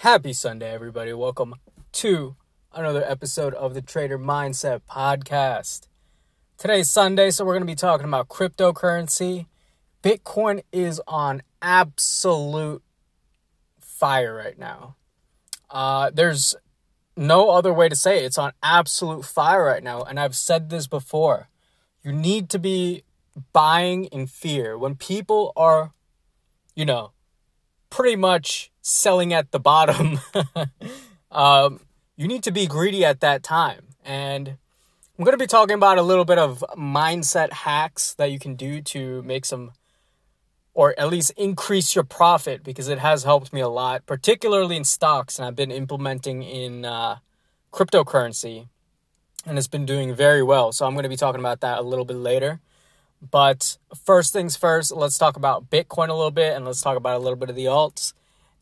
Happy Sunday, everybody. Welcome to another episode of the Trader Mindset Podcast. Today's Sunday, so we're going to be talking about cryptocurrency. Bitcoin is on absolute fire right now. Uh, there's no other way to say it. It's on absolute fire right now. And I've said this before. You need to be buying in fear. When people are, you know, pretty much selling at the bottom, um, you need to be greedy at that time. And I'm going to be talking about a little bit of mindset hacks that you can do to make some, or at least increase your profit because it has helped me a lot, particularly in stocks. And I've been implementing in uh, cryptocurrency and it's been doing very well. So I'm going to be talking about that a little bit later. But first things first, let's talk about Bitcoin a little bit and let's talk about a little bit of the alts.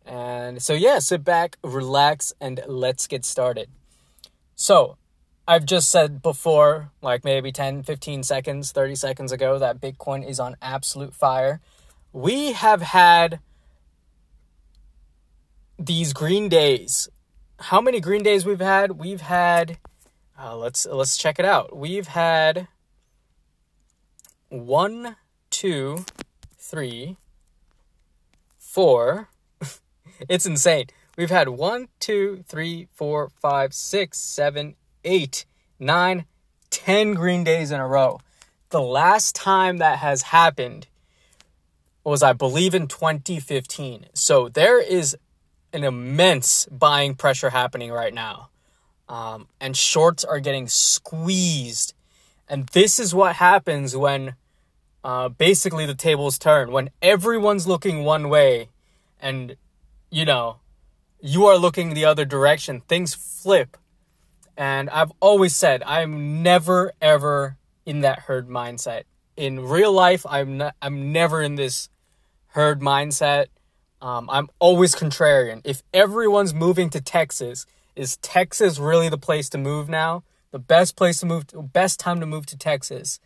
And so, yeah, sit back, relax, and let's get started. So, I've just said before, like maybe 10, 15 seconds, 30 seconds ago, that Bitcoin is on absolute fire. We have had these green days. How many green days we've had? We've had uh, let's let's check it out. We've had one, two, three, four. it's insane. We've had one, two, three, four, five, six, seven, eight, nine, ten green days in a row. The last time that has happened was, I believe, in 2015. So there is an immense buying pressure happening right now. Um, and shorts are getting squeezed and this is what happens when uh, basically the tables turn. When everyone's looking one way and, you know, you are looking the other direction, things flip. And I've always said I'm never ever in that herd mindset. In real life, I'm I'm never in this herd mindset. Um, I'm always contrarian. If everyone's moving to Texas, is Texas really the place to move now? The best place to move, to, best time to move to Texas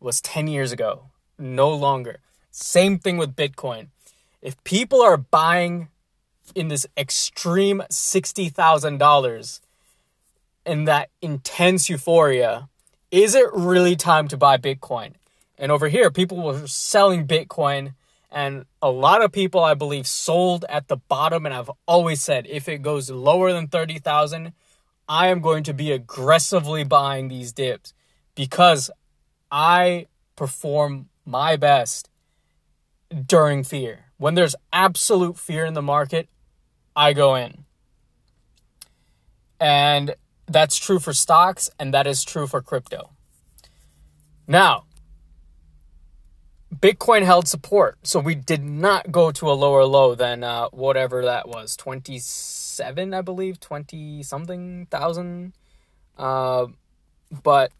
was 10 years ago, no longer. Same thing with Bitcoin. If people are buying in this extreme $60,000 in that intense euphoria, is it really time to buy Bitcoin? And over here, people were selling Bitcoin, and a lot of people, I believe, sold at the bottom. And I've always said if it goes lower than 30,000, I am going to be aggressively buying these dips because I perform my best during fear. When there's absolute fear in the market, I go in. And that's true for stocks and that is true for crypto. Now, Bitcoin held support, so we did not go to a lower low than uh, whatever that was 27, I believe, 20 something thousand. Uh, but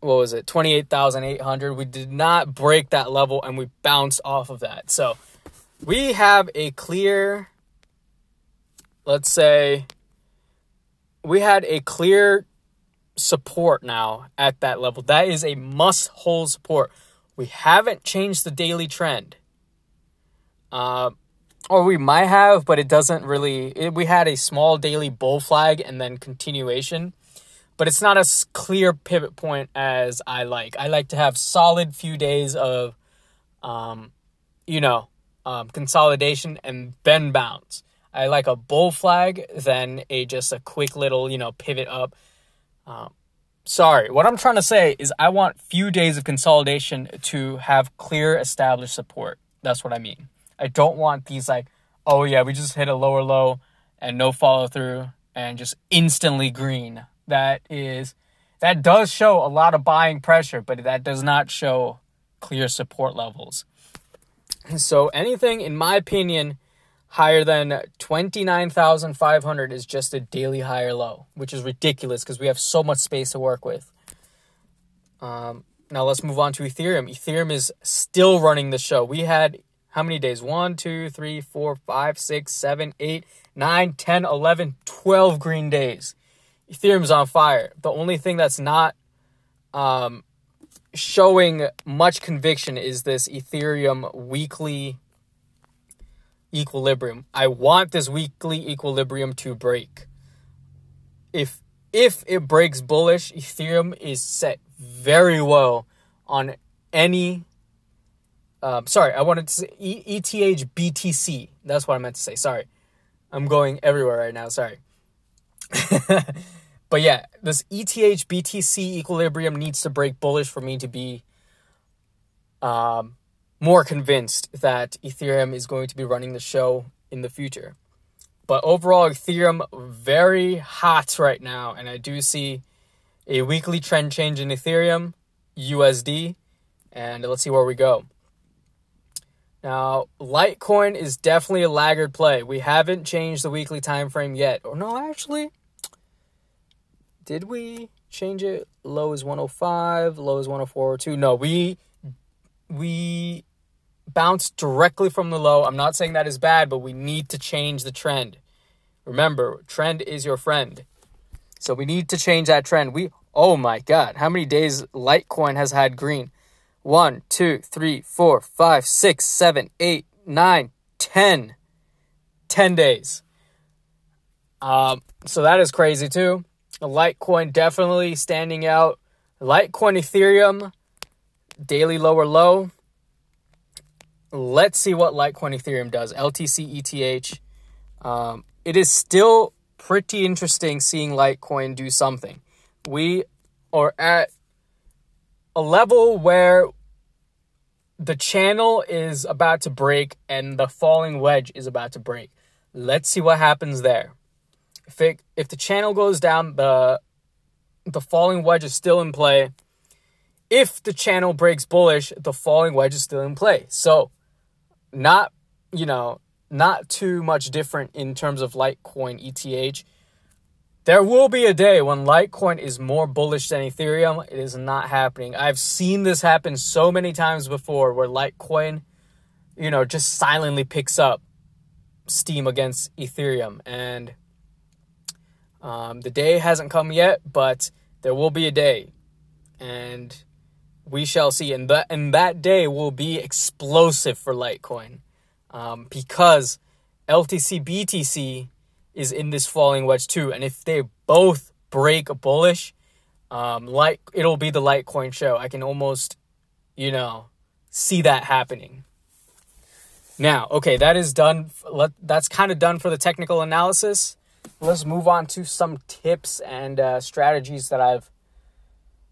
what was it 28,800 we did not break that level and we bounced off of that so we have a clear let's say we had a clear support now at that level. That is a must hold support. We haven't changed the daily trend. Uh, or we might have, but it doesn't really. It, we had a small daily bull flag and then continuation, but it's not as clear pivot point as I like. I like to have solid few days of, um, you know, um, consolidation and then bounce. I like a bull flag than a just a quick little you know pivot up um, sorry, what I'm trying to say is I want few days of consolidation to have clear established support. That's what I mean. I don't want these like, oh yeah, we just hit a lower low and no follow through and just instantly green. That is that does show a lot of buying pressure, but that does not show clear support levels. So anything in my opinion higher than 29,500 is just a daily higher low, which is ridiculous because we have so much space to work with. Um, now let's move on to Ethereum. Ethereum is still running the show. We had how many days? 1, 2, 3, 4, 5, 6, 7, 8, 9, 10, 11, 12 green days. Ethereum's on fire. The only thing that's not um, showing much conviction is this Ethereum weekly equilibrium. I want this weekly equilibrium to break. If if it breaks bullish, Ethereum is set very well on any. Um, sorry, I wanted to say ETH BTC. That's what I meant to say. Sorry, I'm going everywhere right now. Sorry. but yeah, this ETH BTC equilibrium needs to break bullish for me to be um, more convinced that Ethereum is going to be running the show in the future. But overall, Ethereum very hot right now, and I do see a weekly trend change in Ethereum, USD, and let's see where we go. Now, Litecoin is definitely a laggard play. We haven't changed the weekly time frame yet. Or no, actually, did we change it? Low is 105, low is 104.2. No, we we bounced directly from the low. I'm not saying that is bad, but we need to change the trend. Remember, trend is your friend. So we need to change that trend. We oh my god, how many days Litecoin has had green? One, two, three, four, five, six, seven, eight, nine, ten. Ten days. Um, so that is crazy too. Litecoin definitely standing out. Litecoin Ethereum, daily lower low. Let's see what Litecoin Ethereum does. LTC ETH. Um, it is still pretty interesting seeing Litecoin do something. We are at a level where the channel is about to break and the falling wedge is about to break. Let's see what happens there. If it, if the channel goes down, the the falling wedge is still in play. If the channel breaks bullish, the falling wedge is still in play. So, not you know, not too much different in terms of Litecoin ETH. There will be a day when Litecoin is more bullish than Ethereum. It is not happening. I've seen this happen so many times before where Litecoin, you know, just silently picks up steam against Ethereum. And um, the day hasn't come yet, but there will be a day, and we shall see. And that and that day will be explosive for Litecoin, um, because LTC BTC is in this falling wedge too. And if they both break bullish, um, like it'll be the Litecoin show. I can almost, you know, see that happening. Now, okay, that is done. Let, that's kind of done for the technical analysis let's move on to some tips and uh, strategies that I've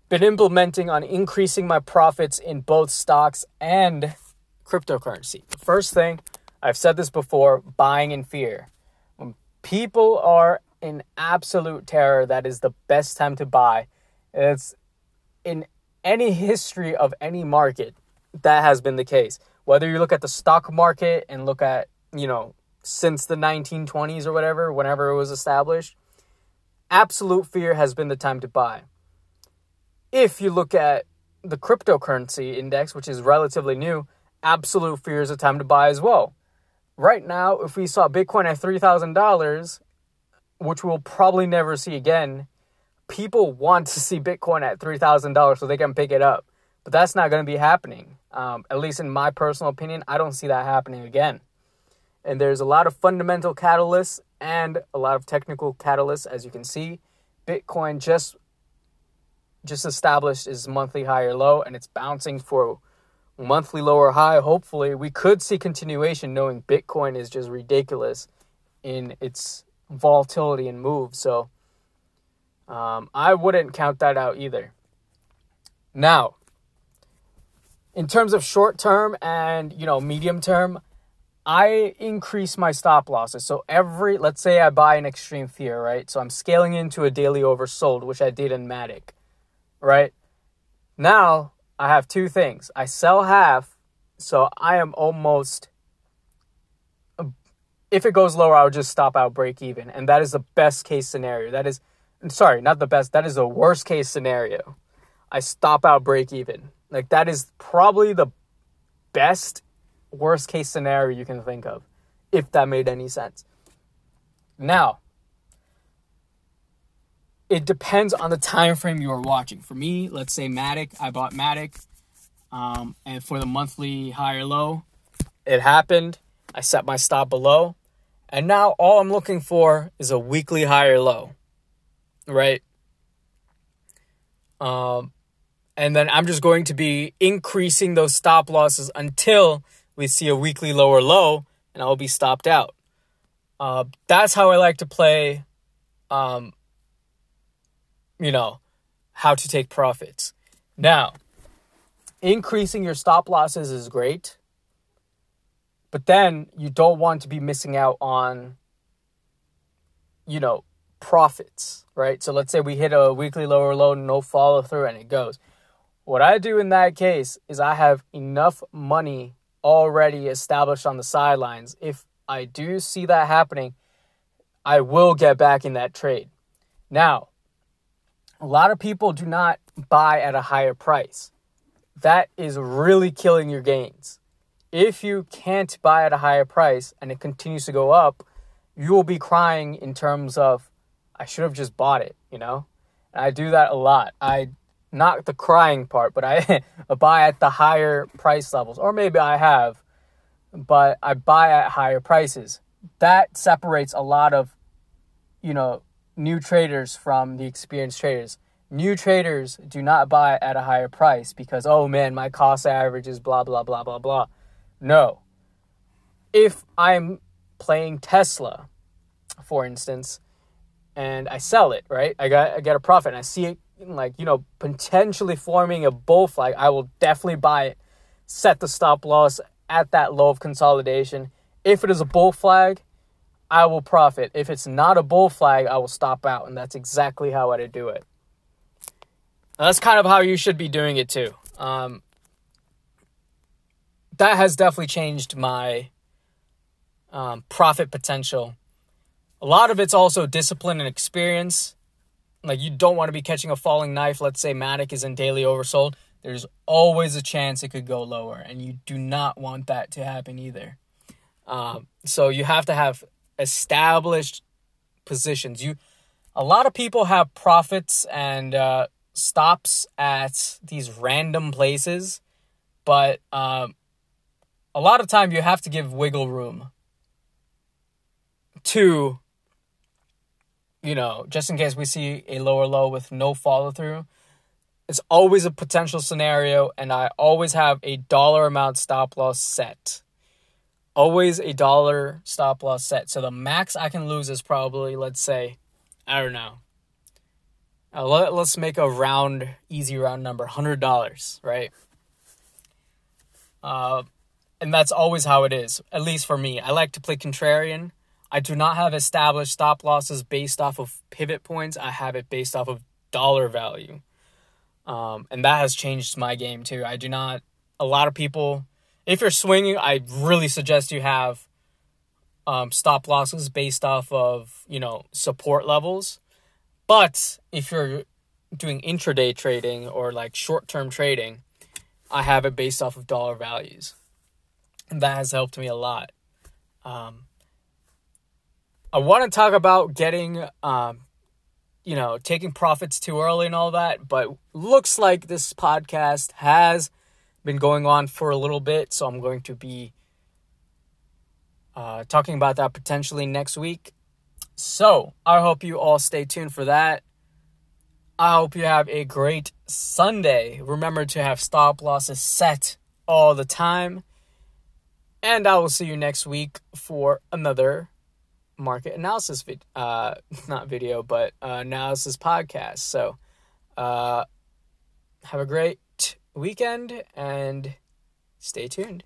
been implementing on increasing my profits in both stocks and cryptocurrency. First thing, I've said this before buying in fear. People are in absolute terror, that is the best time to buy. It's in any history of any market, that has been the case. Whether you look at the stock market and look at, you know, since the 1920s or whatever, whenever it was established, absolute fear has been the time to buy. If you look at the cryptocurrency index, which is relatively new, absolute fear is a time to buy as well. Right now, if we saw Bitcoin at $3,000, which we'll probably never see again, people want to see Bitcoin at $3,000 so they can pick it up. But that's not going to be happening. Um, at least in my personal opinion, I don't see that happening again. And there's a lot of fundamental catalysts and a lot of technical catalysts, as you can see. Bitcoin just just established its monthly higher low and it's bouncing for monthly lower high. Hopefully, we could see continuation knowing Bitcoin is just ridiculous in its volatility and move. So um, I wouldn't count that out either. Now, in terms of short term and you know medium term, I increase my stop losses. So every, let's say I buy an extreme fear, right? So I'm scaling into a daily oversold, which I did in Matic, right? Now I have two things. I sell half, so I am almost. If it goes lower, I'll just stop out break even, and that is the best case scenario. That is, sorry, not the best. That is the worst case scenario. I stop out break even. Like that is probably the best worst case scenario you can think of, if that made any sense. Now, it depends on the time frame you are watching. For me, let's say Matic, I bought Matic, um, and for the monthly higher low, it happened. I set my stop below, and now all I'm looking for is a weekly higher low, right? Um, and then I'm just going to be increasing those stop losses until we see a weekly lower low, and I'll be stopped out. Uh, that's how I like to play. Um, you know, how to take profits. Now, increasing your stop losses is great, but then you don't want to be missing out on, you know, profits, right? So let's say we hit a weekly lower low, no follow through, and it goes. What I do in that case is I have enough money already established on the sidelines. If I do see that happening, I will get back in that trade. Now, a lot of people do not buy at a higher price. That is really killing your gains. If you can't buy at a higher price and it continues to go up, you will be crying in terms of, I should have just bought it, you know? And I do that a lot. I, not the crying part, but I buy at the higher price levels, or maybe I have, but I buy at higher prices. That separates a lot of, you know, new traders from the experienced traders. New traders do not buy at a higher price because, oh man, my cost average is blah, blah, blah, blah, blah. No. If I'm playing Tesla, for instance, and I sell it, right? I got I get a profit and I see it like, you know, potentially forming a bull flag, I will definitely buy it. Set the stop loss at that low of consolidation. If it is a bull flag, I will profit. If it's not a bull flag, I will stop out. And that's exactly how I do it. That's kind of how you should be doing it too. Um, that has definitely changed my um, profit potential. A lot of it's also discipline and experience. Like you don't want to be catching a falling knife. Let's say Matic is in daily oversold. There's always a chance it could go lower, and you do not want that to happen either. Um, so you have to have established positions. You, a lot of people have profits and uh, stops at these random places, but um, a lot of time you have to give wiggle room to, you know, just in case we see a lower low with no follow through. It's always a potential scenario, and I always have a dollar amount stop loss set always a dollar stop loss set. So the max I can lose is probably, let's say, I don't know. Uh, let, us make a round, easy round number, $100, right? Uh, and that's always how it is, at least for me. I like to play contrarian. I do not have established stop losses based off of pivot points. I have it based off of dollar value. Um, and that has changed my game too. I do not, a lot of people if you're swinging, I really suggest you have um, stop losses based off of you know support levels. But if you're doing intraday trading or like short term trading, I have it based off of dollar values, and that has helped me a lot. Um, I want to talk about getting, um, you know, taking profits too early and all that, but looks like this podcast has been going on for a little bit, so I'm going to be uh, talking about that potentially next week. So I hope you all stay tuned for that. I hope you have a great Sunday. Remember to have stop losses set all the time. And I will see you next week for another market analysis video, uh, not video, but uh, analysis podcast. So, uh, have a great weekend and stay tuned.